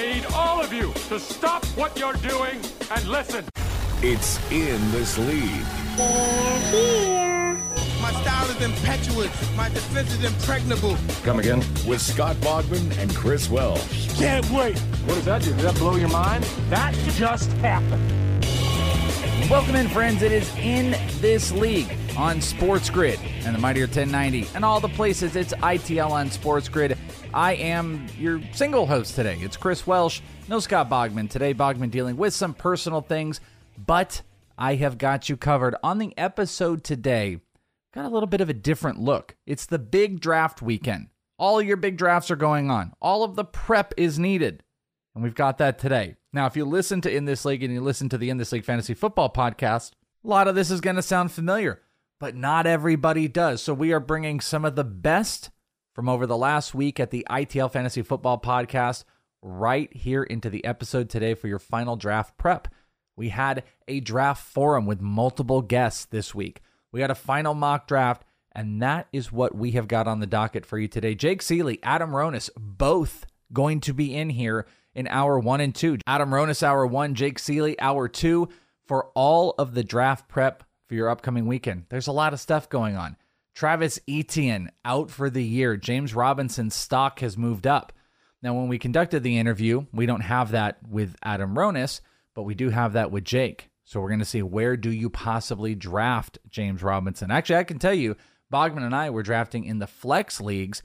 need all of you to stop what you're doing and listen. It's in this league. My style is impetuous. My defense is impregnable. Come again? With Scott Bogman and Chris Welsh. Can't wait. What does that do? Did that blow your mind? That just happened. Welcome in, friends. It is in this league on Sports Grid and the Mighty 1090 and all the places. It's ITL on Sports Grid. I am your single host today. It's Chris Welsh, no Scott Bogman. Today, Bogman dealing with some personal things, but I have got you covered. On the episode today, got a little bit of a different look. It's the big draft weekend. All your big drafts are going on, all of the prep is needed. And we've got that today. Now, if you listen to In This League and you listen to the In This League Fantasy Football podcast, a lot of this is going to sound familiar, but not everybody does. So we are bringing some of the best from over the last week at the ITL Fantasy Football Podcast right here into the episode today for your final draft prep. We had a draft forum with multiple guests this week. We had a final mock draft, and that is what we have got on the docket for you today. Jake Ciely, Adam Ronis, both going to be in here in hour one and two. Adam Ronis, hour one, Jake Ciely, hour two, for all of the draft prep for your upcoming weekend. There's a lot of stuff going on. Travis Etienne out for the year. James Robinson's stock has moved up. Now, when we conducted the interview, we don't have that with Adam Ronis, but we do have that with Jake. So we're going to see where do you possibly draft James Robinson. Actually, I can tell you, Bogman and I were drafting in the flex leagues,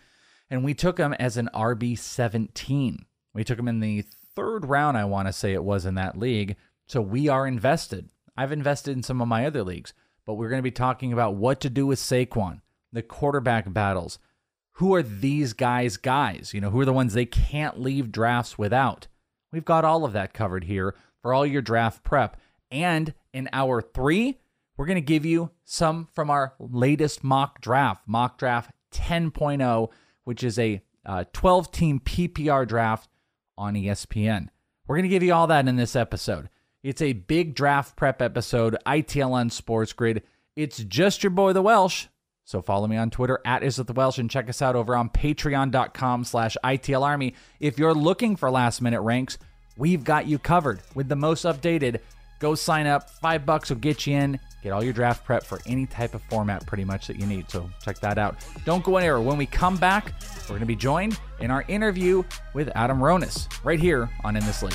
and we took him as an RB 17. We took him in the third round, I want to say it was in that league. So we are invested. I've invested in some of my other leagues but we're going to be talking about what to do with Saquon, the quarterback battles. Who are these guys' guys? You know, who are the ones they can't leave drafts without? We've got all of that covered here for all your draft prep. And in hour three, we're going to give you some from our latest mock draft, mock draft 10.0, which is a 12 uh, team PPR draft on ESPN. We're going to give you all that in this episode. It's a big draft prep episode, ITL on Sports Grid. It's just your boy, the Welsh. So follow me on Twitter at is the Welsh and check us out over on patreon.com slash ITL Army. If you're looking for last minute ranks, we've got you covered with the most updated. Go sign up. Five bucks will get you in. Get all your draft prep for any type of format pretty much that you need. So check that out. Don't go anywhere. When we come back, we're going to be joined in our interview with Adam Ronis right here on In This League.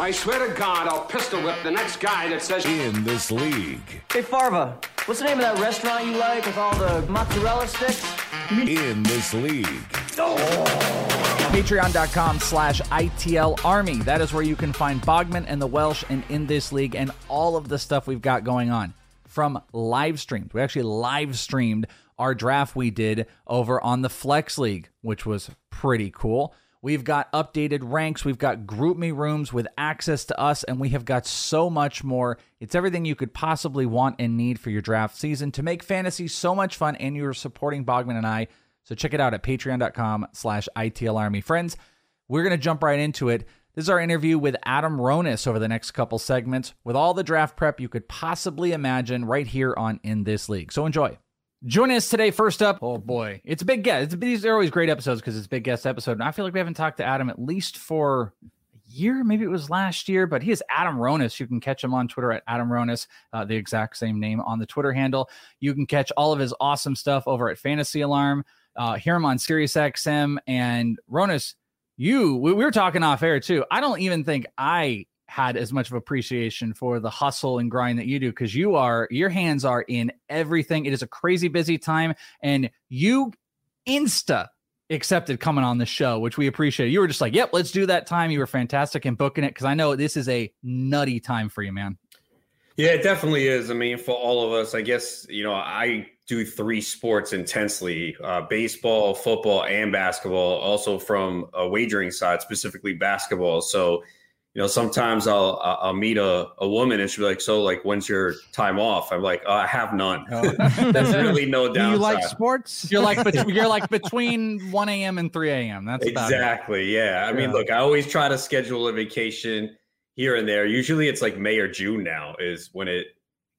I swear to God, I'll pistol whip the next guy that says in this league. Hey Farva, what's the name of that restaurant you like with all the mozzarella sticks? In this league. Patreon.com slash ITL Army. That is where you can find Bogman and the Welsh and in this league and all of the stuff we've got going on. From live streamed. We actually live streamed our draft we did over on the Flex League, which was pretty cool. We've got updated ranks. We've got GroupMe rooms with access to us, and we have got so much more. It's everything you could possibly want and need for your draft season to make fantasy so much fun, and you're supporting Bogman and I. So check it out at patreon.com slash ITL Army. Friends, we're going to jump right into it. This is our interview with Adam Ronis over the next couple segments with all the draft prep you could possibly imagine right here on In This League. So enjoy. Joining us today, first up, oh boy, it's a big guest. These are always great episodes because it's a big guest episode. And I feel like we haven't talked to Adam at least for a year, maybe it was last year, but he is Adam Ronis. You can catch him on Twitter at Adam Ronis, uh, the exact same name on the Twitter handle. You can catch all of his awesome stuff over at Fantasy Alarm, uh, hear him on SiriusXM. And Ronis, you, we, we were talking off air too. I don't even think I had as much of appreciation for the hustle and grind that you do because you are your hands are in everything. It is a crazy busy time, and you insta accepted coming on the show, which we appreciate. You were just like, "Yep, let's do that time." You were fantastic in booking it because I know this is a nutty time for you, man. Yeah, it definitely is. I mean, for all of us, I guess you know I do three sports intensely: uh, baseball, football, and basketball. Also from a wagering side, specifically basketball. So you know, sometimes I'll I'll meet a, a woman and she'll be like, "So, like, when's your time off?" I'm like, oh, "I have none. Oh. There's really no downside." Do you like sports? You're like you're like between 1 a.m. and 3 a.m. That's exactly. Yeah. I mean, look, I always try to schedule a vacation here and there. Usually, it's like May or June now is when it.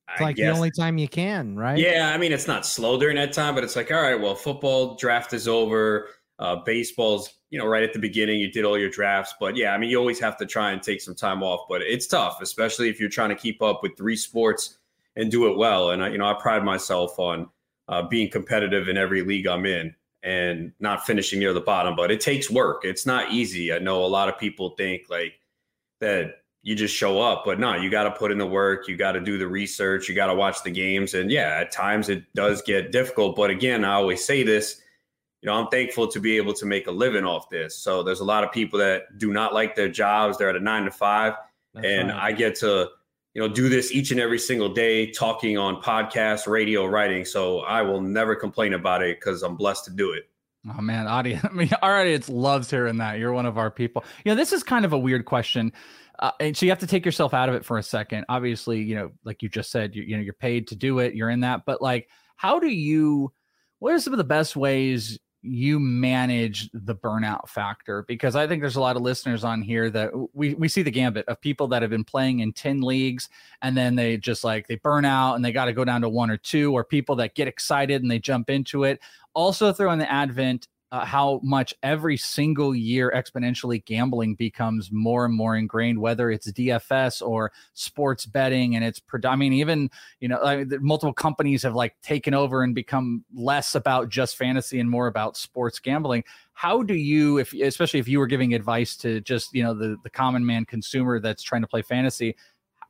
It's I like guess. the only time you can, right? Yeah, I mean, it's not slow during that time, but it's like, all right, well, football draft is over uh, baseball's, you know, right at the beginning, you did all your drafts. But yeah, I mean, you always have to try and take some time off, but it's tough, especially if you're trying to keep up with three sports and do it well. And, I, you know, I pride myself on uh, being competitive in every league I'm in and not finishing near the bottom, but it takes work. It's not easy. I know a lot of people think like that you just show up, but no, you got to put in the work. You got to do the research. You got to watch the games. And yeah, at times it does get difficult. But again, I always say this you know, I'm thankful to be able to make a living off this. So there's a lot of people that do not like their jobs. They're at a nine to five. That's and right. I get to, you know, do this each and every single day, talking on podcasts, radio, writing. So I will never complain about it because I'm blessed to do it. Oh man, audience! I mean, our audience loves hearing that. You're one of our people. You know, this is kind of a weird question, uh, and so you have to take yourself out of it for a second. Obviously, you know, like you just said, you, you know, you're paid to do it. You're in that, but like, how do you? What are some of the best ways you manage the burnout factor because I think there's a lot of listeners on here that we we see the gambit of people that have been playing in 10 leagues and then they just like they burn out and they got to go down to one or two or people that get excited and they jump into it. Also throw in the advent uh, how much every single year exponentially gambling becomes more and more ingrained, whether it's DFS or sports betting. And it's, I mean, even, you know, I mean, multiple companies have like taken over and become less about just fantasy and more about sports gambling. How do you, if especially if you were giving advice to just, you know, the, the common man consumer that's trying to play fantasy,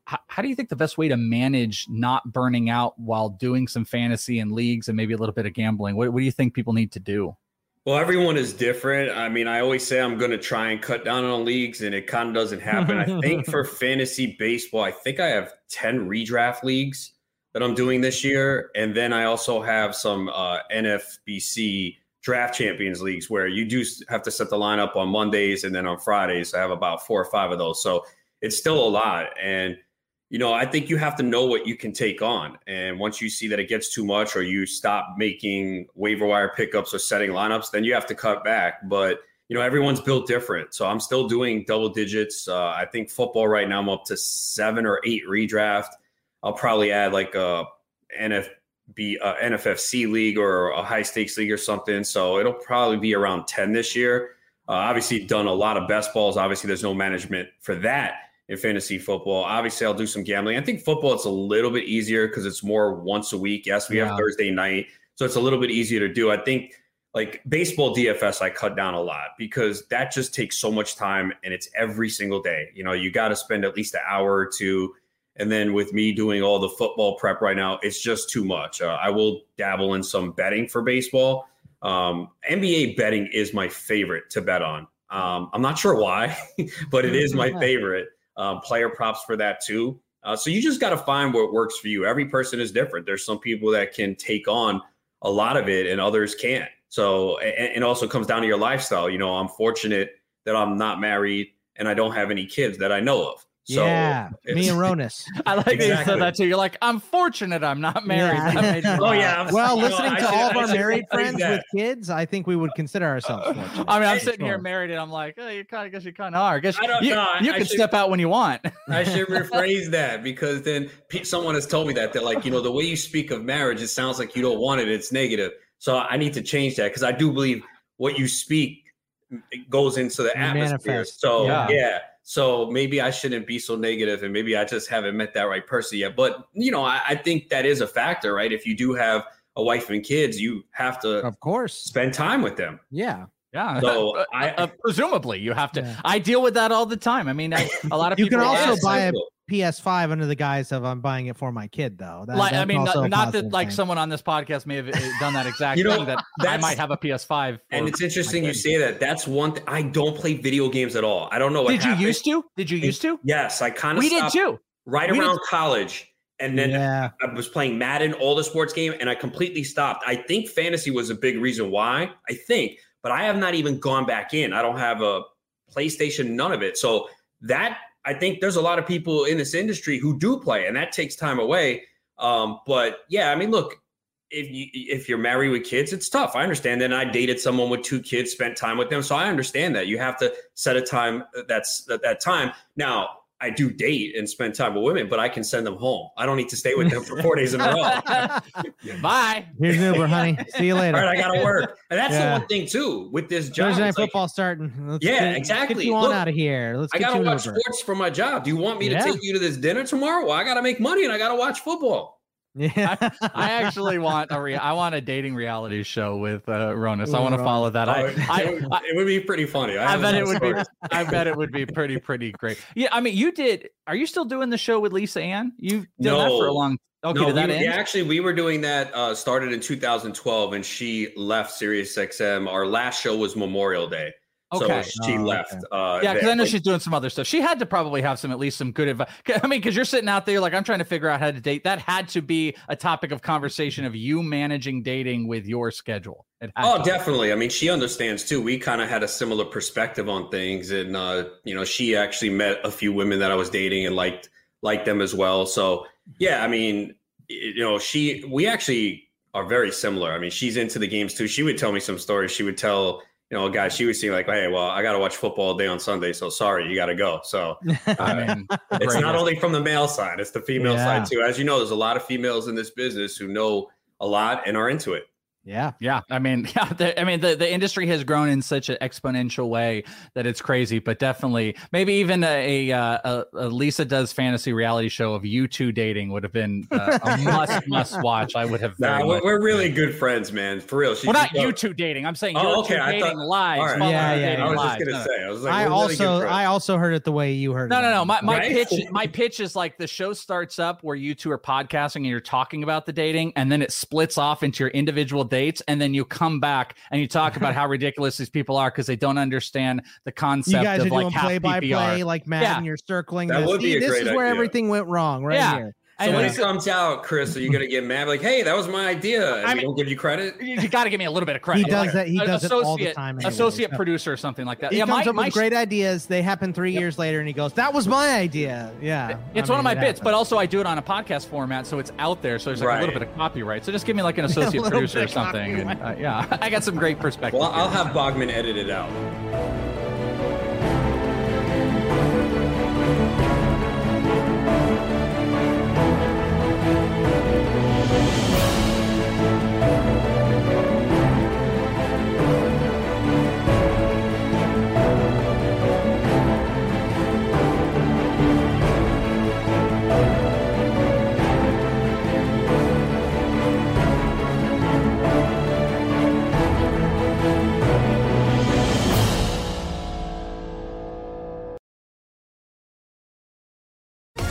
how, how do you think the best way to manage not burning out while doing some fantasy and leagues and maybe a little bit of gambling? What, what do you think people need to do? Well, everyone is different. I mean, I always say I'm going to try and cut down on leagues, and it kind of doesn't happen. I think for fantasy baseball, I think I have 10 redraft leagues that I'm doing this year. And then I also have some uh, NFBC draft champions leagues where you do have to set the lineup on Mondays and then on Fridays. I have about four or five of those. So it's still a lot. And, you know, I think you have to know what you can take on. And once you see that it gets too much or you stop making waiver wire pickups or setting lineups, then you have to cut back. But, you know, everyone's built different. So I'm still doing double digits. Uh, I think football right now, I'm up to seven or eight redraft. I'll probably add like a NF be a NFFC league or a high stakes league or something. So it'll probably be around 10 this year. Uh, obviously, done a lot of best balls. Obviously, there's no management for that in fantasy football. Obviously, I'll do some gambling. I think football it's a little bit easier because it's more once a week. Yes, we yeah. have Thursday night, so it's a little bit easier to do. I think like baseball DFS, I cut down a lot because that just takes so much time and it's every single day. You know, you got to spend at least an hour or two and then with me doing all the football prep right now, it's just too much. Uh, I will dabble in some betting for baseball. Um, NBA betting is my favorite to bet on. Um, I'm not sure why, but it is my favorite. Um, player props for that too. Uh, so you just got to find what works for you. Every person is different. There's some people that can take on a lot of it, and others can't. So and it also comes down to your lifestyle. You know, I'm fortunate that I'm not married and I don't have any kids that I know of. So yeah, me and Ronis. I like exactly. that you said that too. You're like, I'm fortunate I'm not married. Yeah. oh yeah. I'm, well, listening know, to all of our married friends with kids, I think we would consider ourselves uh, fortunate. I mean, I'm sitting sure. here married, and I'm like, oh, you kind of guess you kind of are. I guess I don't you, know. you I can should, step out when you want. I should rephrase that because then someone has told me that they're like, you know, the way you speak of marriage, it sounds like you don't want it. It's negative. So I need to change that because I do believe what you speak goes into the atmosphere. Manifest. So yeah. yeah. So maybe I shouldn't be so negative and maybe I just haven't met that right person yet. But, you know, I, I think that is a factor, right? If you do have a wife and kids, you have to, of course, spend time with them. Yeah. Yeah. So uh, I uh, presumably you have to. Yeah. I deal with that all the time. I mean, I, a lot of you people. You can also buy a PS5 under the guise of I'm buying it for my kid, though. That, like, I mean, not, not that like thing. someone on this podcast may have uh, done that exact you know, thing that I might have a PS5. And it's interesting you say that. That's one. Th- I don't play video games at all. I don't know. Did happened. you used to? Did you used to? Yes, I kind of. We did too. Right we around did. college. And then yeah. I was playing Madden, all the sports game, and I completely stopped. I think fantasy was a big reason why. I think, but I have not even gone back in. I don't have a PlayStation, none of it. So that I think there's a lot of people in this industry who do play, and that takes time away. Um, but yeah, I mean, look, if you if you're married with kids, it's tough. I understand that. And I dated someone with two kids, spent time with them, so I understand that you have to set a time that's that, that time. Now, I do date and spend time with women, but I can send them home. I don't need to stay with them for four days in a row. Bye. Here's Uber, honey. See you later. All right, I gotta work, and that's yeah. the one thing too with this job. Thursday night football like, starting. Let's yeah, get, exactly. Get you on Look, out of here. Let's. I gotta watch Uber. sports for my job. Do you want me to take you to this dinner tomorrow? Well, I gotta make money and I gotta watch football. Yeah, I, I, actually want a re- I want a dating reality show with uh, Ronis. I want to follow that. I, I, it would be pretty funny. I, I bet it would be. I bet it would be pretty pretty great. Yeah, I mean, you did. Are you still doing the show with Lisa Ann? You've done no, that for a long. Time. Okay, no, did that we, end? Yeah, actually, we were doing that. Uh, started in 2012, and she left SiriusXM. Our last show was Memorial Day. Okay. So she oh, left. Okay. Uh, yeah, because I know like, she's doing some other stuff. She had to probably have some, at least some good advice. I mean, because you're sitting out there, like, I'm trying to figure out how to date. That had to be a topic of conversation of you managing dating with your schedule. Oh, definitely. I mean, she understands too. We kind of had a similar perspective on things, and uh, you know, she actually met a few women that I was dating and liked liked them as well. So, yeah, I mean, you know, she we actually are very similar. I mean, she's into the games too. She would tell me some stories. She would tell you know, guys, she was seeing like, hey, well, I got to watch football all day on Sunday, so sorry, you got to go. So uh, I mean, it's not only from the male side; it's the female yeah. side too. As you know, there's a lot of females in this business who know a lot and are into it. Yeah, yeah. I mean, yeah. The, I mean, the, the industry has grown in such an exponential way that it's crazy. But definitely, maybe even a, a, a, a Lisa does fantasy reality show of you two dating would have been uh, a must must watch. I would have. Nah, we're, we're, really good friends, man. For real. She's, well, not you two dating. I'm saying oh, okay. I dating thought, live. Right. Yeah, yeah. I was live. just gonna no. say. I was like, I also, I also heard it the way you heard no, it. No, no, no. My, my right? pitch, my pitch is like the show starts up where you two are podcasting and you're talking about the dating, and then it splits off into your individual dates, and then you come back and you talk about how ridiculous these people are because they don't understand the concept You guys of are like doing half play by play, like Madden. Yeah. You're circling That this. would be See, a this great is where idea. everything went wrong, right Yeah. here. So And when then- it comes out, Chris, are you gonna get mad? Like, hey, that was my idea. I we mean- don't give you credit. you got to give me a little bit of credit. He does Like, that- he a- does it all the associate- time anyways. Associate producer or something like that. He yeah, comes my, up my with great ideas. They happen three years later, and he goes, "That was my idea." Yeah, It's I one of my it bits, but also I do it on a podcast format, so it's out there. So there's like a little bit of copyright. So just give me like an associate producer or something. And, uh, yeah, I got some great perspective. Well, I'll here. have Bogman edit it out.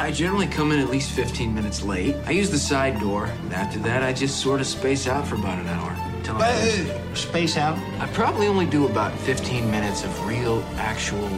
I generally come in at least 15 minutes late. I use the side door, and after that, I just sort of space out for about an hour. Till I'm Uh, space out? I probably only do about 15 minutes of real, actual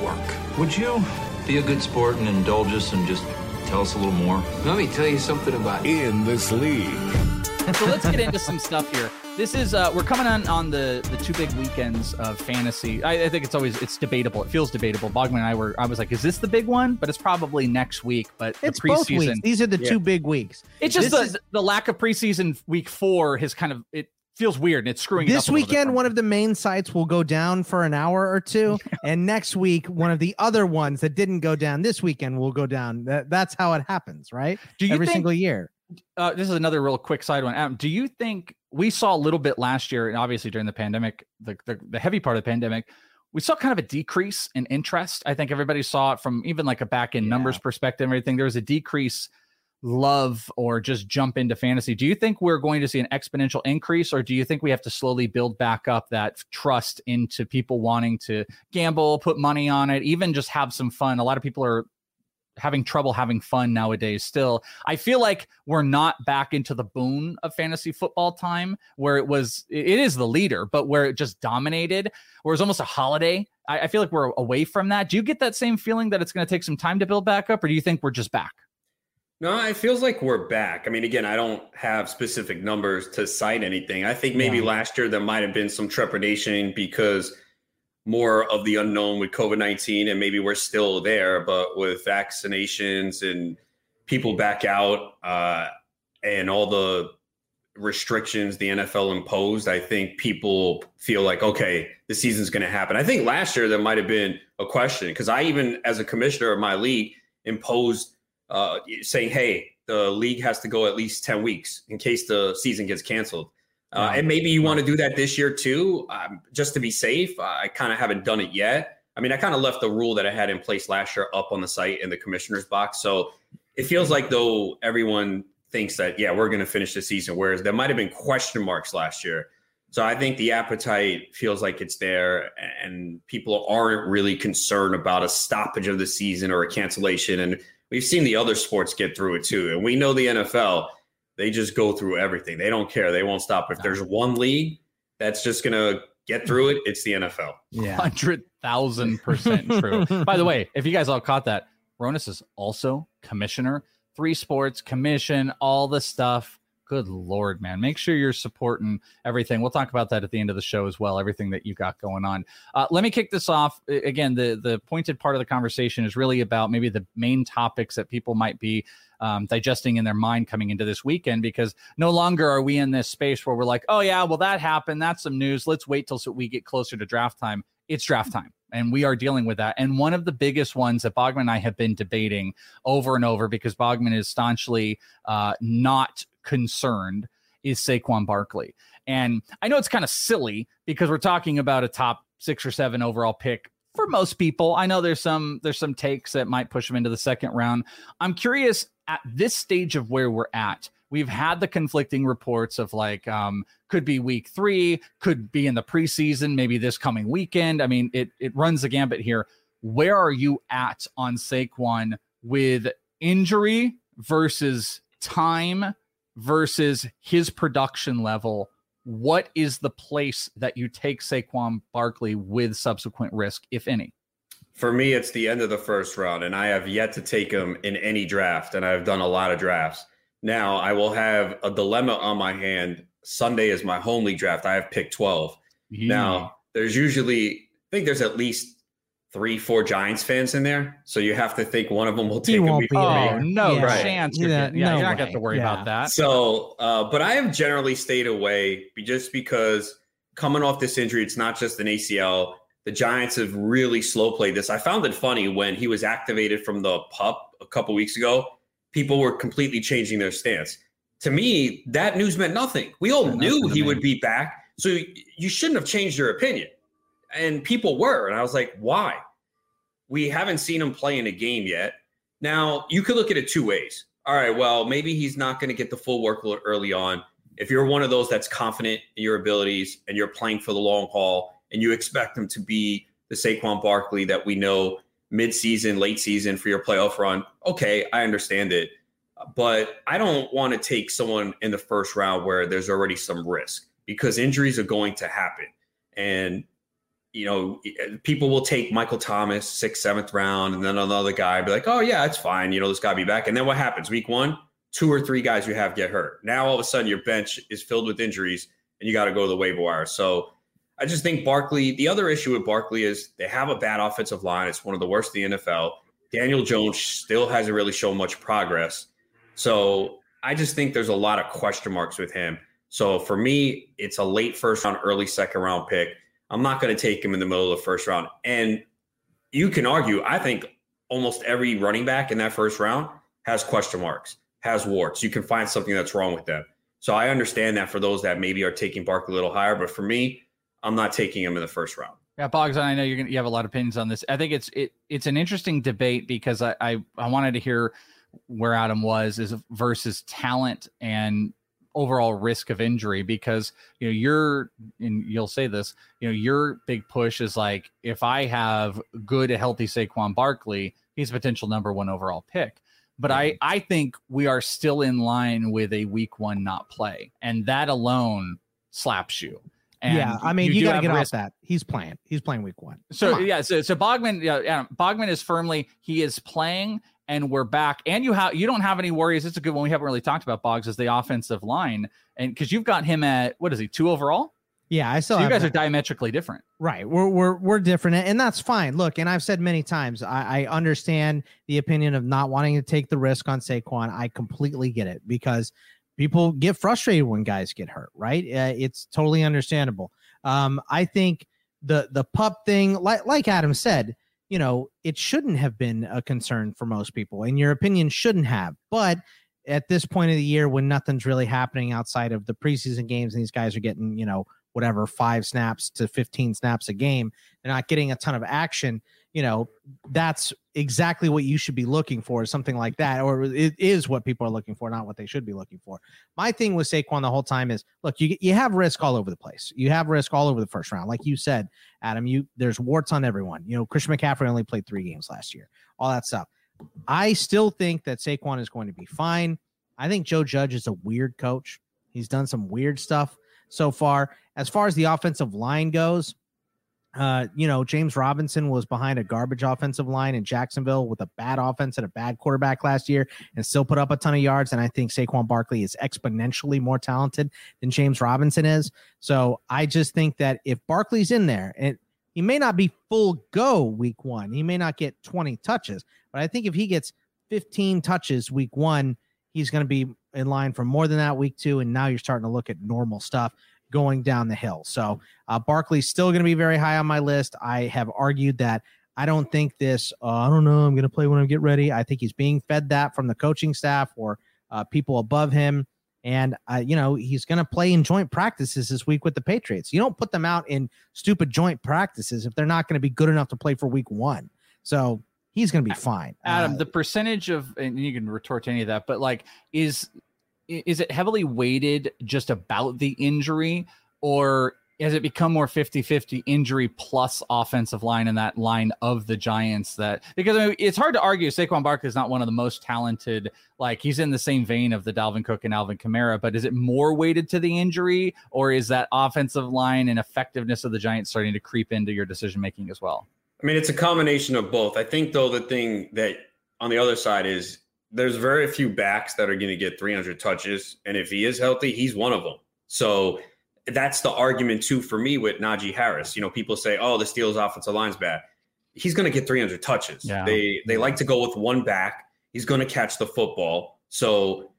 work. Would you be a good sport and indulge us and just tell us a little more? Let me tell you something about In this league. so let's get into some stuff here. This is uh, we're coming on on the the two big weekends of fantasy. I, I think it's always it's debatable. It feels debatable. Bogman and I were I was like, is this the big one? But it's probably next week. But It's the both weeks. These are the Yeah. two big weeks. It's just This the, the lack of preseason week four has kind of it feels weird and it's screwing it This up a little bit weekend, one of the main sites will go down for an hour or two, and next week, one of the other ones that didn't go down this weekend will go down. That, that's how it happens, right? Do you Every think- single year. uh, this is another real quick side one. Adam, do you think we saw a little bit last year, and obviously during the pandemic, the, the, the heavy part of the pandemic, we saw kind of a decrease in interest. I think everybody saw it from even like a back end numbers perspective and everything. There was a decrease love or just jump into fantasy. Do you think we're going to see an exponential increase, or do you think we have to slowly build back up that trust into people wanting to gamble, put money on it, even just have some fun? A lot of people are having trouble having fun nowadays still i feel like we're not back into the boon of fantasy football time where it was it is the leader but where it just dominated where it's almost a holiday I, I feel like we're away from that do you get that same feeling that it's going to take some time to build back up or do you think we're just back No, it feels like we're back. I mean, again, I don't have specific numbers to cite anything. I think maybe Yeah. last year there might have been some trepidation because more of the unknown with COVID 19, and maybe we're still there, but with vaccinations and people back out uh, and all the restrictions the NFL imposed, I think people feel like, okay, the season's going to happen. I think last year there might have been a question because I even, as a commissioner of my league, imposed uh, saying, hey, the league has to go at least 10 weeks in case the season gets canceled. Uh, and maybe you want to do that this year too, um, just to be safe. I kind of haven't done it yet. I mean, I kind of left the rule that I had in place last year up on the site in the commissioner's box. So it feels like though everyone thinks that, yeah, we're going to finish the season, whereas there might have been question marks last year. So I think the appetite feels like it's there, and people aren't really concerned about a stoppage of the season or a cancellation. And we've seen the other sports get through it too. And we know the NFL they just go through everything. They don't care. They won't stop. If there's one league that's just gonna get through it, it's the NFL. Yeah, hundred thousand percent true. By the way, if you guys all caught that, Ronis is also commissioner, three sports commission, all the stuff. Good lord, man! Make sure you're supporting everything. We'll talk about that at the end of the show as well. Everything that you got going on. Uh, let me kick this off. Again, the the pointed part of the conversation is really about maybe the main topics that people might be um, digesting in their mind coming into this weekend because no longer are we in this space where we're like, oh, yeah, well, that happened. That's some news. Let's wait till so we get closer to draft time. It's draft time. And we are dealing with that. And one of the biggest ones that Bogman and I have been debating over and over because Bogman is staunchly uh, not concerned is Saquon Barkley. And I know it's kind of silly because we're talking about a top six or seven overall pick for most people. I know there's some there's some takes that might push him into the second round. I'm curious at this stage of where we're at, we've had the conflicting reports of like um, could be week three, could be in the preseason, maybe this coming weekend. I mean, it it runs the gambit here. Where are you at on Saquon with injury versus time versus his production level? What is the place that you take Saquon Barkley with subsequent risk, if any? For me, it's the end of the first round, and I have yet to take him in any draft, and I've done a lot of drafts. Now I will have a dilemma on my hand. Sunday is my home league draft. I have picked 12. Yeah. Now, there's usually, I think there's at least three, four Giants fans in there. So you have to think one of them will take him before oh, no yeah. chance. You're yeah, yeah no you're not going to have to worry yeah. about that. So, uh, but I have generally stayed away just because coming off this injury, it's not just an ACL the Giants have really slow played this. I found it funny when he was activated from the pup a couple weeks ago. People were completely changing their stance. To me, that news meant nothing. We all knew he would be back, so you shouldn't have changed your opinion. And people were, and I was like, why? We haven't seen him play in a game yet. Now you could look at it two ways. All right, well, maybe he's not going to get the full workload early on. If you're one of those that's confident in your abilities and you're playing for the long haul and you expect him to be the Saquon Barkley that we know mid-season, late season for your playoff run. Okay, I understand it. But I don't want to take someone in the first round where there's already some risk because injuries are going to happen. And you know, people will take Michael Thomas, sixth, seventh round, and then another guy be like, oh, yeah, it's fine. You know, this guy be back. And then what happens? Week one, two or three guys you have get hurt. Now all of a sudden your bench is filled with injuries and you got to go to the waiver wire. So I just think Barkley, the other issue with Barkley is they have a bad offensive line. It's one of the worst in the NFL. Daniel Jones still hasn't really shown much progress. So I just think there's a lot of question marks with him. So for me, it's a late first round, early second round pick. I'm not going to take him in the middle of the first round. And you can argue, I think almost every running back in that first round has question marks, has warts. You can find something that's wrong with them. So I understand that for those that maybe are taking Barkley a little higher. But for me, I'm not taking him in the first round. Yeah, Boggs, I know you're gonna you have a lot of opinions on this. I think it's it it's an interesting debate because I I, I wanted to hear where Adam was is versus talent and overall risk of injury because you know you're and you'll say this you know your big push is like if I have good healthy Saquon Barkley he's a potential number one overall pick but I mm-hmm. I think we are still in line with a week one not play and that alone slaps you and yeah, I mean, you, you got to get risk. off that. He's playing. He's playing week one. So yeah, so so Bogman, yeah, Bogman is firmly he is playing, and we're back. And you have you don't have any worries. It's a good one. We haven't really talked about Boggs as the offensive line, and because you've got him at what is he two overall? Yeah, I still. So you guys that. are diametrically different. Right. We're we're we're different, and that's fine. Look, and I've said many times, I, I understand the opinion of not wanting to take the risk on Saquon. I completely get it because people get frustrated when guys get hurt. Right. Uh, it's totally understandable. Um, I think the the pup thing, like like Adam said, you know, it shouldn't have been a concern for most people. In your opinion, shouldn't have, but at this point of the year when nothing's really happening outside of the preseason games and these guys are getting, you know, whatever five snaps to 15 snaps a game, they're not getting a ton of action, you know, that's exactly what you should be looking for, something like that, or it is what people are looking for, not what they should be looking for. My thing with Saquon the whole time is look, you you have risk all over the place. You have risk all over the first round. Like you said, Adam, you there's warts on everyone. You know, Christian McCaffrey only played three games last year, all that stuff. I still think that Saquon is going to be fine. I think Joe Judge is a weird coach. He's done some weird stuff so far. As far as the offensive line goes, uh, you know, James Robinson was behind a garbage offensive line in Jacksonville with a bad offense and a bad quarterback last year and still put up a ton of yards. And I think Saquon Barkley is exponentially more talented than James Robinson is. So I just think that if Barkley's in there, and he may not be full go week one, he may not get 20 touches, but I think if he gets 15 touches week one, he's going to be in line for more than that week two. And now you're starting to look at normal stuff going down the hill. So uh, Barkley's still going to be very high on my list. I have argued that I don't think this, uh, I don't know, I'm going to play when I get ready. I think he's being fed that from the coaching staff or uh, people above him. And, uh, you know, he's going to play in joint practices this week with the Patriots. You don't put them out in stupid joint practices if they're not going to be good enough to play for week one. So he's going to be fine. Adam, Uh, the percentage of and you can retort to any of that, but like is is it heavily weighted just about the injury or has it become more 50-50 injury plus offensive line in that line of the Giants that because I mean, it's hard to argue Saquon Barkley is not one of the most talented like he's in the same vein of the Dalvin Cook and Alvin Kamara but is it more weighted to the injury or is that offensive line and effectiveness of the Giants starting to creep into your decision making as well? I mean, it's a combination of both. I think, though, the thing that on the other side is there's very few backs that are going to get 300 touches. And if he is healthy, he's one of them. So that's the argument, too, for me with Najee Harris. You know, people say, oh, the Steelers offensive line's bad. He's going to get 300 touches. Yeah. They, they like to go with one back. He's going to catch the football. So,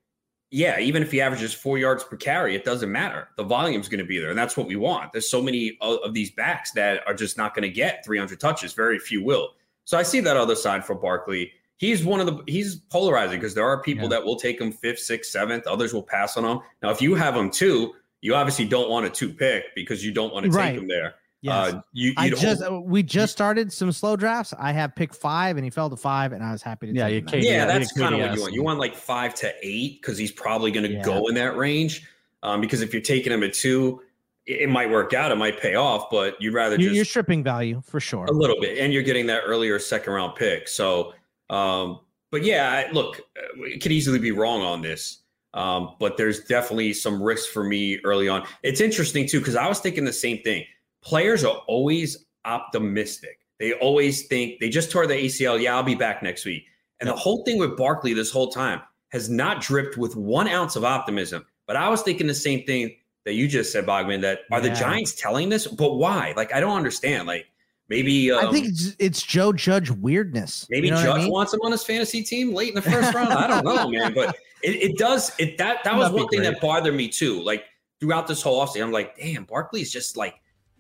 yeah, even if he averages four yards per carry, it doesn't matter. The volume's going to be there. And that's what we want. There's so many of of these backs that are just not going to get 300 touches. Very few will. So I see that other side for Barkley. He's one of the he's polarizing because there are people Yeah. that will take him fifth, sixth, seventh. Others will pass on him. Now, if you have him two, you obviously don't want a two pick because you don't want to Right. take him there. Yes. Uh, you, I you'd just hope- uh, we just started some slow drafts. I have pick five, and he fell to five, and I was happy to. Yeah, take you him yeah, Yeah, that's kind of what you want. You want like five to eight because he's probably going to Yeah. go in that range. Um, because if you're taking him at two, it, it might work out. It might pay off, but you'd rather You're, just you're stripping value for sure. a little bit, and you're getting that earlier second round pick. So, um, but yeah, I- look, uh, it could easily be wrong on this. Um, but there's definitely some risk for me early on. It's interesting too because I was thinking the same thing. Players are always optimistic. They always think they just tore the ACL. Yeah, I'll be back next week. And the whole thing with Barkley this whole time has not dripped with one ounce of optimism. But I was thinking the same thing that you just said, Bogman. That are the Giants telling this? But why? Like I don't understand. Like maybe um, I think it's, it's Joe Judge weirdness. maybe You know Judge I mean? wants him on his fantasy team late in the first round. I don't know, man. But it, it does. It that that was one thing great. that bothered me too. Like throughout this whole offseason, I'm like, damn, Barkley's just like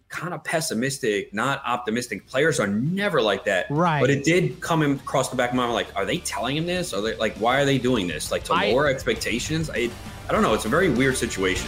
kind of pessimistic, not optimistic. Players are never like that. Right. But it did come across the back of my mind, like, are they telling him this? Are they like, why are they doing this? Like to I- lower expectations? I I don't know. It's a very weird situation.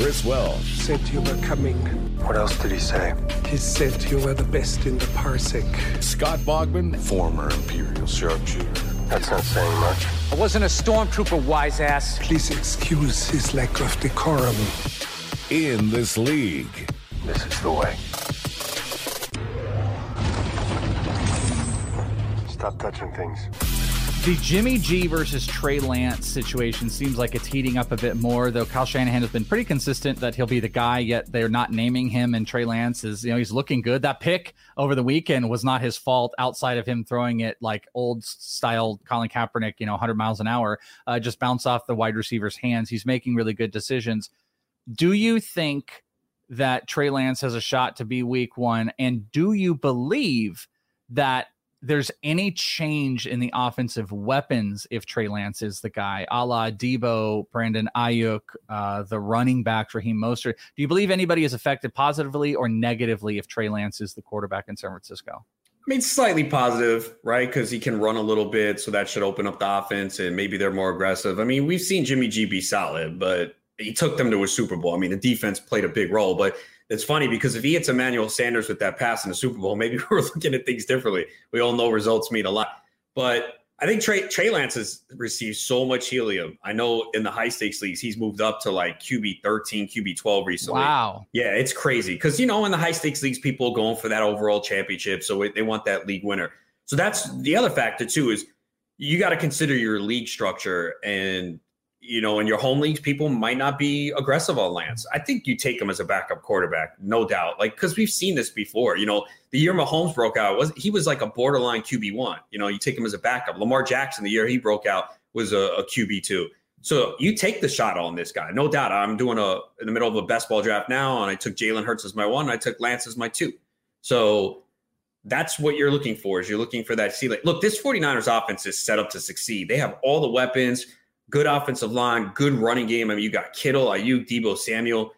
Chris Welsh. Said you were coming. What else did he say? He said you were the best in the parsec. Scott Bogman. Former Imperial sharpshooter. That's not saying much. I wasn't a stormtrooper, wise ass. Please excuse his lack of decorum. In this league. This is the way. Stop touching things. The Jimmy G versus Trey Lance situation seems like it's heating up a bit more, though Kyle Shanahan has been pretty consistent that he'll be the guy, yet they're not naming him. And Trey Lance is, you know, he's looking good. That pick over the weekend was not his fault outside of him throwing it like old style Colin Kaepernick, you know, 100 miles an hour, uh, just bounce off the wide receiver's hands. He's making really good decisions. Do you think that Trey Lance has a shot to be week one? And do you believe that there's any change in the offensive weapons if Trey Lance is the guy, a la Debo, Brandon Aiyuk, uh, the running back Raheem Mostert. Do you believe anybody is affected positively or negatively if Trey Lance is the quarterback in San Francisco? I mean, slightly positive, right? Because he can run a little bit, so that should open up the offense, and maybe they're more aggressive. I mean, we've seen Jimmy G be solid, but he took them to a Super Bowl. I mean, the defense played a big role, but it's funny because if he hits Emmanuel Sanders with that pass in the Super Bowl, maybe we're looking at things differently. We all know results mean a lot. But I think Trey, Trey Lance has received so much helium. I know in the high stakes leagues, he's moved up to like QB 13, QB 12 recently. Wow. Yeah, it's crazy. Because, you know, in the high stakes leagues, people are going for that overall championship. So they want that league winner. So that's the other factor, too, is you got to consider your league structure. And you know, in your home leagues, people might not be aggressive on Lance. I think you take him as a backup quarterback, no doubt. Like because we've seen this before. You know, the year Mahomes broke out was he was like a borderline QB one. You know, you take him as a backup. Lamar Jackson, the year he broke out, was a, a QB two. So you take the shot on this guy, no doubt. I'm doing a in the middle of a best ball draft now, and I took Jalen Hurts as my one, I took Lance as my two. So that's what you're looking for. Is you're looking for that ceiling. Look, this 49ers offense is set up to succeed. They have all the weapons good offensive line, good running game. I mean, you got Kittle, Aiyuk, Debo Samuel.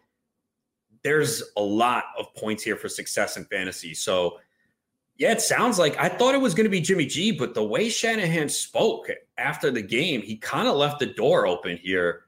There's a lot of points here for success in fantasy. So, yeah, it sounds like I thought it was going to be Jimmy G, but the way Shanahan spoke after the game, he kind of left the door open here.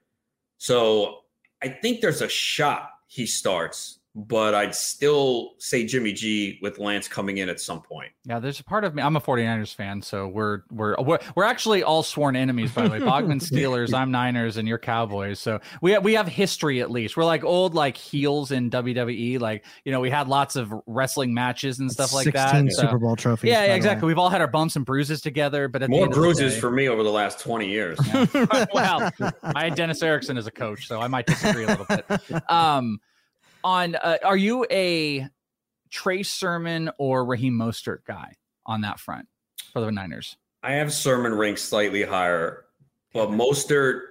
So, I think there's a shot he starts. But I'd still say Jimmy G with Lance coming in at some point. Yeah, there's a part of me. I'm a 49ers fan, so we're we're we're, we're actually all sworn enemies. By the way, Bogman Steelers, I'm Niners, and you're Cowboys. So we have, we have history at least. We're like old like heels in WWE. Like you know, we had lots of wrestling matches and stuff like that. 16 Super Bowl trophies. Yeah, yeah exactly. We've all had our bumps and bruises together, but at more the bruises day, for me over the last 20 years. Yeah. well, I had Dennis Erickson as a coach, so I might disagree a little bit. Um, on uh, are you a Trey Sermon or Raheem Mostert guy on that front for the Niners? I have Sermon ranked slightly higher, but Mostert,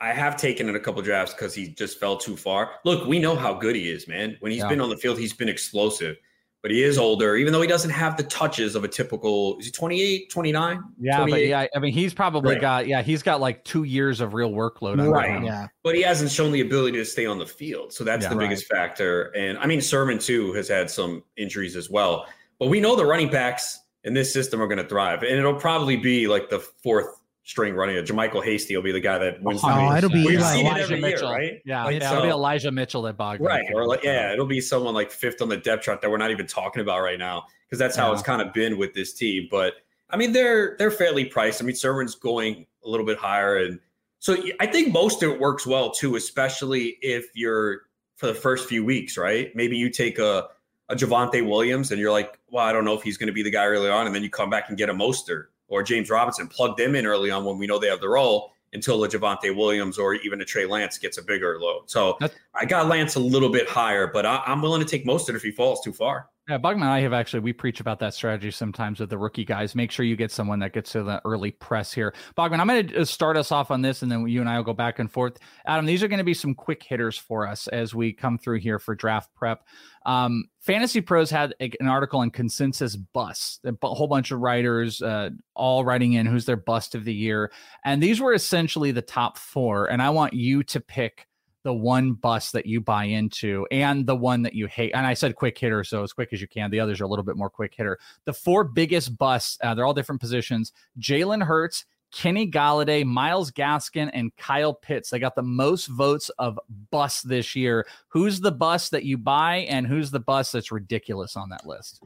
I have taken in a couple drafts because he just fell too far. Look, we know how good he is, man. When he's Yeah. been on the field, he's been explosive, but he is older, even though he doesn't have the touches of a typical, is he 28, 29? Yeah, but yeah, I mean, he's probably Right. got yeah, he's got like two years of real workload. under Right. Yeah. But he hasn't shown the ability to stay on the field. So that's Yeah. the biggest factor. And I mean, Sermon, too, has had some injuries as well. But we know the running backs in this system are going to thrive. And it'll probably be like the fourth string running. JaMycal Hasty will be the guy that wins Oh, race. it'll be We've Eli- seen it Elijah every Mitchell. year, right? Yeah, Like, yeah, it'll be Elijah Mitchell that Bogman. Right. Or like, yeah, it'll be someone like fifth on the depth chart that we're not even talking about right now because that's how Yeah. it's kind of been with this team. But I mean, they're they're fairly priced. I mean, Sermon's going a little bit higher, and so I think most of it works well too, especially if you're for the first few weeks, right? Maybe you take a a Javonte Williams and you're like, well, I don't know if he's going to be the guy early on, and then you come back and get a Mostert or James Robinson, plug them in early on when we know they have the role until a Javonte Williams or even a Trey Lance gets a bigger load. So I got Lance a little bit higher, but I, I'm willing to take Mostert if he falls too far. Yeah, Bogman and I have actually we preach about that strategy sometimes with the rookie guys. Make sure you get someone that gets to the early press here. Bogman, I'm going to start us off on this, and then you and I will go back and forth. Adam, these are going to be some quick hitters for us as we come through here for draft prep. Um, Fantasy Pros had a- an article on consensus busts. A whole bunch of writers uh, all writing in who's their bust of the year, and these were essentially the top four. And I want you to pick the one bus that you buy into and the one that you hate. And I said quick hitter, so as quick as you can. The others are a little bit more quick hitter. The four biggest busts, uh, they're all different positions Jalen Hurts, Kenny Golladay, Myles Gaskin, and Kyle Pitts. They got the most votes of bus this year. Who's the bus that you buy, and who's the bus that's ridiculous on that list?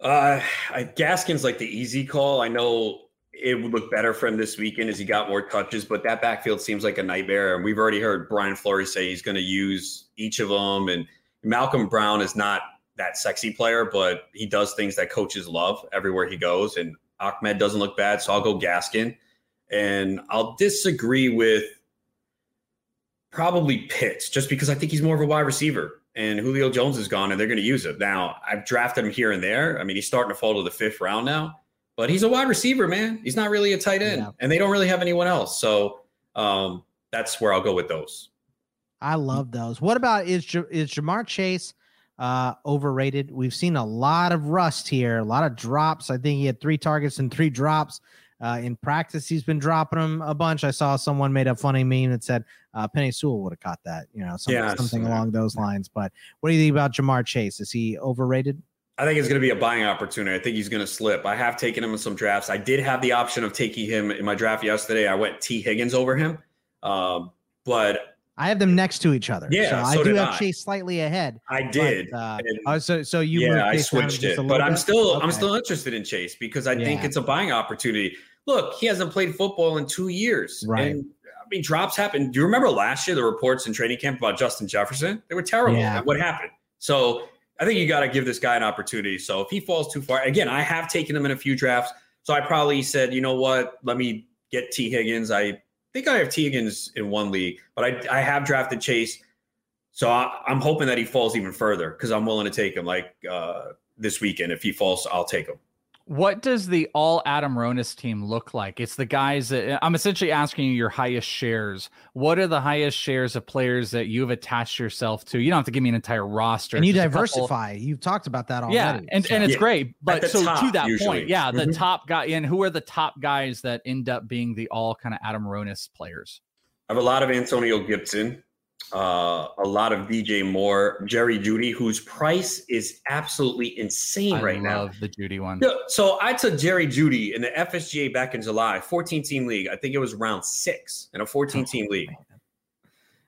Uh, I, Gaskin's like the easy call. I know it would look better for him this weekend as he got more touches, but that backfield seems like a nightmare. And we've already heard Brian Flores say he's going to use each of them. And Malcolm Brown is not that sexy player, but he does things that coaches love everywhere he goes. And Ahmed doesn't look bad, so I'll go Gaskin. And I'll disagree with probably Pitts just because I think he's more of a wide receiver. And Julio Jones is gone, and they're going to use it. Now, I've drafted him here and there. I mean, he's starting to fall to the fifth round now, but he's a wide receiver, man. He's not really a tight end, Yeah. and they don't really have anyone else. So um, that's where I'll go with those. I love those. What about is is Ja'Marr Chase uh overrated? We've seen a lot of rust here, a lot of drops. I think he had three targets and three drops. Uh, in practice, he's been dropping them a bunch. I saw someone made a funny meme that said uh, Penei Sewell would have caught that, you know, some, Yeah, I something along those lines. But what do you think about Ja'Marr Chase? Is he overrated? I think it's going to be a buying opportunity. I think he's going to slip. I have taken him in some drafts. I did have the option of taking him in my draft yesterday. I went Tee Higgins over him, um, but I have them next to each other. Yeah, so I so do have I. Chase slightly ahead. I but, did. uh, And- oh, so so you yeah, I switched it, but little I'm bit? still I'm still interested in Chase because I think it's a buying opportunity. Look, he hasn't played football in two years, Right. And I mean, drops happen. Do you remember last year the reports in training camp about Justin Jefferson? They were terrible. Yeah. What happened? So I think you got to give this guy an opportunity. So if he falls too far, again, I have taken him in a few drafts. So I probably said, you know what? Let me get Tee Higgins. I think I have Tee Higgins in one league, but I I have drafted Chase. So I, I'm hoping that he falls even further because I'm willing to take him like uh, this weekend. If he falls, I'll take him. What does the all Adam Ronis team look like? It's the guys that I'm essentially asking you your highest shares. What are the highest shares of players that you've attached yourself to? You don't have to give me an entire roster. and you just couple- diversify. You've talked about that already. Yeah, and, so- and it's Yeah. great. But the so to that usually. point, yeah, the Mhm. top guy and who are the top guys that end up being the all kind of Adam Ronis players? I have a lot of Antonio Gibson, uh, a lot of DJ Moore, Jerry Jeudy, whose price is absolutely insane I right now. love the Jeudy one. So I took Jerry Jeudy in the FSGA back in July, 14 team league. I think it was round six in a 14 team league.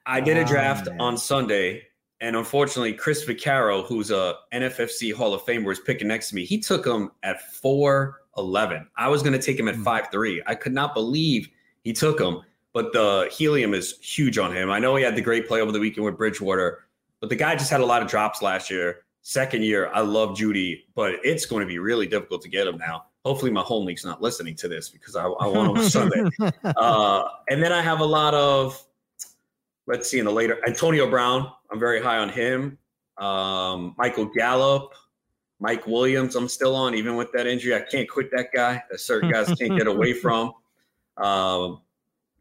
I did a Oh, draft man. on Sunday And unfortunately, Chris Vaccaro, who's a NFFC Hall of Famer, was picking next to me. He took him at 4'11. I was going to take him at 5'3. I could not believe he took him, but the helium is huge on him. I know he had the great play over the weekend with Bridgewater, but the guy just had a lot of drops last year. Second year, I love Jeudy, but it's going to be really difficult to get him now. Hopefully, my home league's not listening to this because I, I want him Sunday. Uh, and then I have a lot of, let's see, in the later, Antonio Brown. I'm very high on him. Um, Michael Gallup, Mike Williams. I'm still on, even with that injury. I can't quit that guy. That certain guys can't get away from. Um,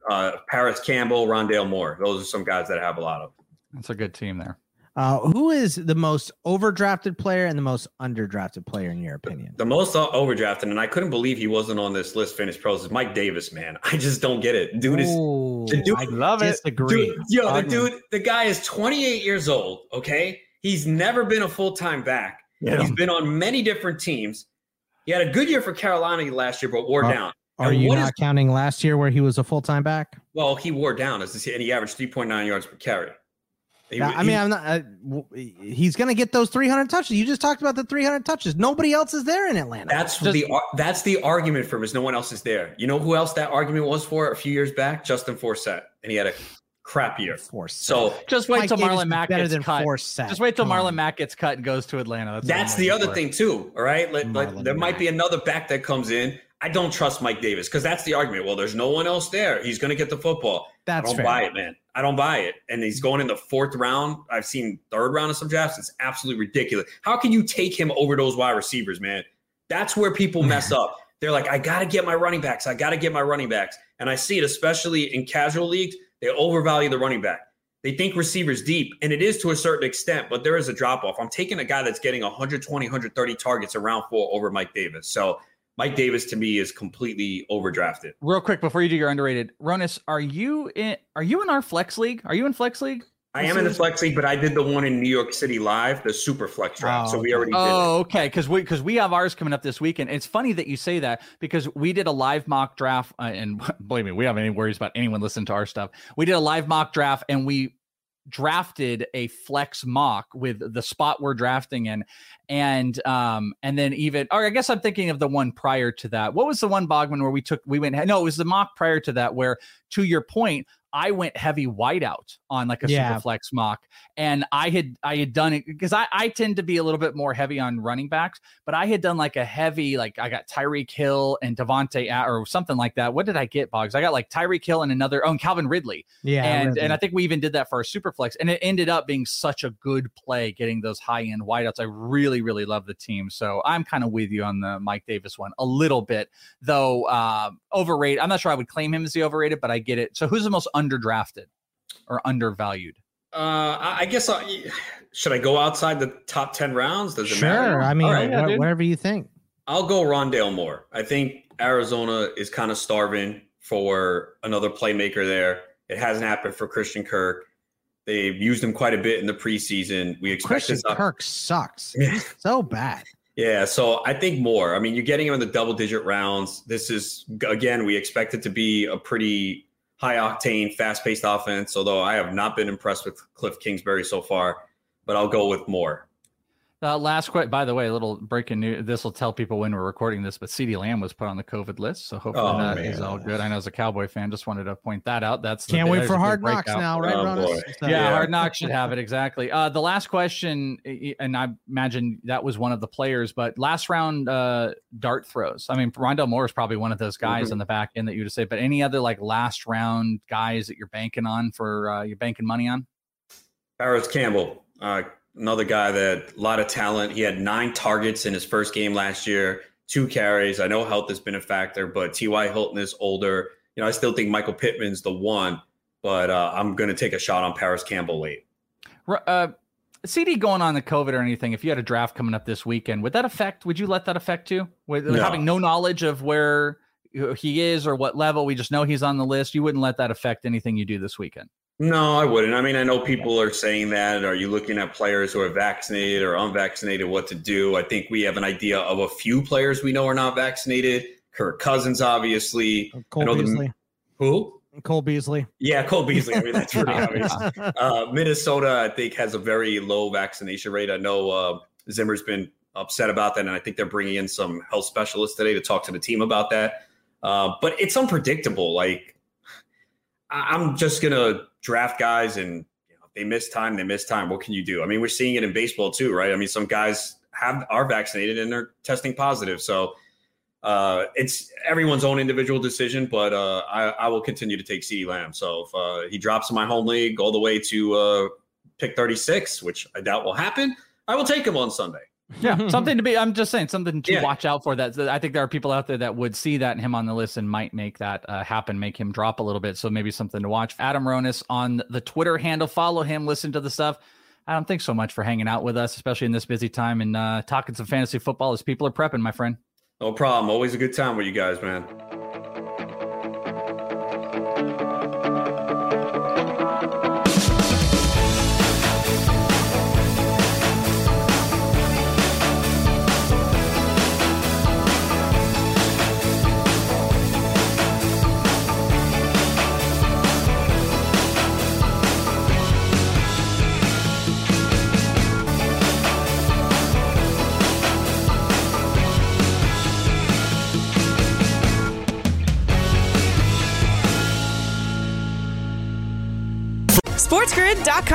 uh, Parris Campbell, Rondale Moore. Those are some guys that have a lot of. That's a good team there. Uh, who is the most overdrafted player and the most underdrafted player in your opinion? The most overdrafted, and I couldn't believe he wasn't on this list. FantasyPros is Mike Davis, man. I just don't get it. Dude is Ooh, the dude. I love it. Disagree. Dude, yo, the dude, the guy is 28 years old. Okay, he's never been a full time back. Yeah. He's been on many different teams. He had a good year for Carolina last year, but wore Are- down. Are And you not is- counting last year where he was a full time back? well, he wore down as and he averaged 3.9 yards per carry. He- Yeah, I he- mean, I'm not. Uh, he's going to get those 300 touches. You just talked about the 300 touches. Nobody else is there in Atlanta. That's the that's the argument for him is no one else is there. You know who else that argument was for a few years back? Justin Forsett, and he had a crap year. Forsett. So Just wait Mike till Davis Marlon Mack better gets than cut. Forsett. Just wait till Come Marlon on. Mack gets cut and goes to Atlanta. That's, That's the other for. thing too. All right, Let- let- Marlon there might be another back that comes in. I don't trust Mike Davis because that's the argument. Well, there's no one else there. He's going to get the football. That's I don't fair. buy it, man. I don't buy it. And he's going in the fourth round. I've seen third round of some drafts. It's absolutely ridiculous. How can you take him over those wide receivers, man? That's where people mess up. They're like, I got to get my running backs. I got to get my running backs. And I see it, especially in casual leagues, they overvalue the running back. They think receivers deep, and it is to a certain extent, but there is a drop off. I'm taking a guy that's getting 120, 130 targets around four over Mike Davis. So Mike Davis to me is completely overdrafted. Real quick before you do your underrated, Ronis, are you in? Are you in our flex league? Are you in flex league? I am in the flex league, but I did the one in New York City live, the super flex draft. Oh, so we already did. Oh, okay. Because we because we have ours coming up this weekend. It's funny that you say that because we did a live mock draft, uh, and believe me, we have any worries about anyone listening to our stuff. We did a live mock draft, and we drafted a flex mock with the spot we're drafting in. And um and then even or i guess i'm thinking of the one prior to that. What was the one bogman where we took we went no it was the mock prior to that where to your point I went heavy wideout on like a Yeah. super flex mock, and I had I had done it because I I tend to be a little bit more heavy on running backs, but I had done like a heavy like I got Tyreek Hill and Devontae A- or something like that. What did I get, Boggs? I got like Tyreek Hill and another oh and Calvin Ridley. Yeah, and Ridley. and I think we even did that for our super flex, and it ended up being such a good play getting those high end wideouts. I really really love the team, so I'm kind of with you on the Mike Davis one a little bit, though uh, overrated. I'm not sure I would claim him as the overrated, but I get it. So who's the most underdrafted or undervalued? Uh, I I guess I, should I go outside the top ten rounds? Does it Sure. matter? I mean, All right. wha- whatever you think. I'll go Rondale Moore. I think Arizona is kind of starving for another playmaker there. It hasn't happened for Christian Kirk. They've used him quite a bit in the preseason. We expect Christian this Kirk sucks. He's so bad. Yeah, so I think Moore. I mean, you're getting him in the double digit rounds. This is again, we expect it to be a pretty high octane, fast paced offense. Although I have not been impressed with Cliff Kingsbury so far, but I'll go with Moore. Uh, last question. By the way, a little breaking news. This will tell people when we're recording this, but CeeDee Lamb was put on the COVID list, so hopefully Oh, that is man. all good. I know as a Cowboy fan, just wanted to point that out. That's the- Can't wait for Hard Knocks breakout. now, right, Oh, Ron? So- Yeah, Yeah. Hard Knocks should have it exactly. Uh, the last question, and I imagine that was one of the players, but last round uh, dart throws. I mean, Rondale Moore is probably one of those guys Mhm. on the back end that you would say. But any other like last round guys that you're banking on for uh, you're banking money on? Parris Campbell, uh, another guy that a lot of talent. He had nine targets in his first game last year, two carries. I know health has been a factor, but T.Y. Hilton is older. You know, I still think Michael Pittman's the one, but uh, I'm going to take a shot on Parris Campbell late. Uh, CeeDee going on the COVID or anything, if you had a draft coming up this weekend, would that affect? Would you let that affect you? With No. having no knowledge of where he is or what level, we just know he's on the list. You wouldn't let that affect anything you do this weekend. No, I wouldn't. I mean, I know people are saying that. Are you looking at players who are vaccinated or unvaccinated? What to do? I think we have an idea of a few players we know are not vaccinated. Kirk Cousins, obviously. Cole I know the- Beasley. who? Cole Beasley. Yeah, Cole Beasley. I mean, that's pretty obvious. Uh, Minnesota, I think, has a very low vaccination rate. I know uh, Zimmer's been upset about that, and I think they're bringing in some health specialists today to talk to the team about that. Uh, but it's unpredictable. Like, I'm just gonna draft guys, and you know, they miss time. They miss time. What can you do? I mean, we're seeing it in baseball too, right? I mean, some guys have are vaccinated and they're testing positive, so uh, it's everyone's own individual decision, but uh, I, I, will continue to take CeeDee Lamb. So if uh, he drops in my home league all the way to uh, pick 36, which I doubt will happen, I will take him on Sunday. Yeah, something to be. I'm just saying something to yeah. watch out for. That I think there are people out there that would see that him on the list and might make that uh, happen, make him drop a little bit. So maybe something to watch. Adam Ronis on the Twitter handle. Follow him. Listen to the stuff. Adam, thanks so much for hanging out with us, especially in this busy time and uh, talking some fantasy football as people are prepping, my friend. No problem. Always a good time with you guys, man.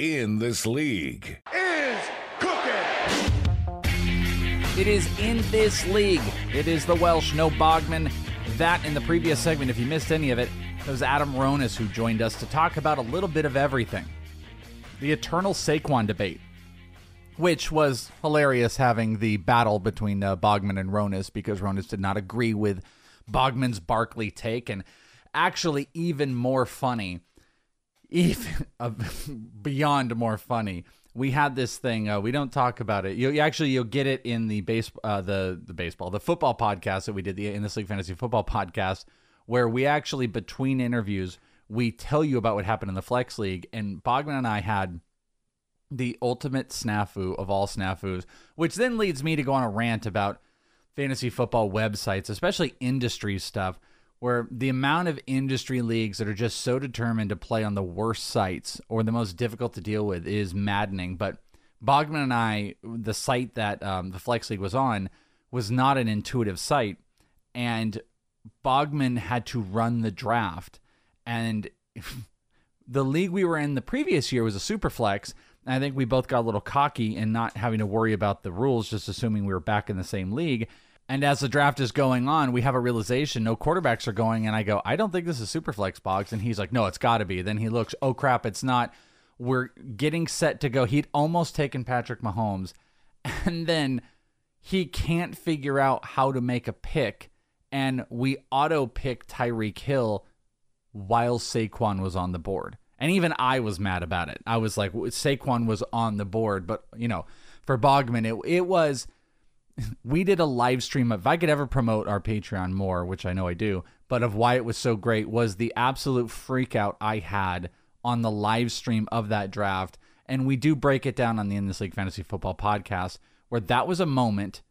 In this league is cooking. It is in this league. It is the Welsh, no Bogman. That in the previous segment, if you missed any of it, it was Adam Ronis who joined us to talk about a little bit of everything. The eternal Saquon debate, which was hilarious having the battle between uh, Bogman and Ronis because Ronis did not agree with Bogman's Barkley take, and actually even more funny even uh, beyond more funny. We had this thing. Uh, we don't talk about it. You, you, actually you'll get it in the base uh, the the baseball the football podcast that we did the in this league fantasy football podcast where we actually between interviews we tell you about what happened in the flex league and Bogman and I had the ultimate snafu of all snafus, which then leads me to go on a rant about fantasy football websites, especially industry stuff where the amount of industry leagues that are just so determined to play on the worst sites or the most difficult to deal with is maddening. But Bogman and I, the site that um, the Flex League was on, was not an intuitive site. And Bogman had to run the draft. And the league we were in the previous year was a super flex. I think we both got a little cocky and not having to worry about the rules, just assuming we were back in the same league. And as the draft is going on, we have a realization no quarterbacks are going. And I go, I don't think this is super flex box. And he's like, no, it's got to be. Then he looks, oh crap, it's not. We're getting set to go. He'd almost taken Patrick Mahomes. And then he can't figure out how to make a pick. And we auto pick Tyreek Hill while Saquon was on the board. And even I was mad about it. I was like, Saquon was on the board, but you know, for Bogman, it it was. We did a live stream. Of if I could ever promote our Patreon more, which I know I do, but of why it was so great was the absolute freak out I had on the live stream of that draft. And we do break it down on the In This League Fantasy Football podcast, where that was a moment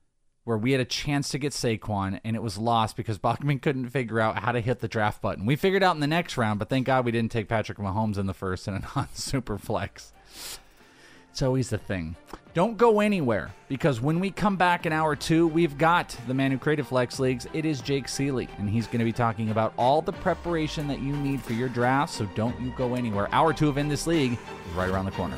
where we had a chance to get Saquon and it was lost because Bogman couldn't figure out how to hit the draft button. We figured out in the next round, but thank God we didn't take Patrick Mahomes in the first and a non super flex. It's always the thing. Don't go anywhere because when we come back in hour two, we've got the man who created Flex Leagues. It is Jake Seeley, and he's going to be talking about all the preparation that you need for your draft. So don't you go anywhere. Hour two of In This League is right around the corner.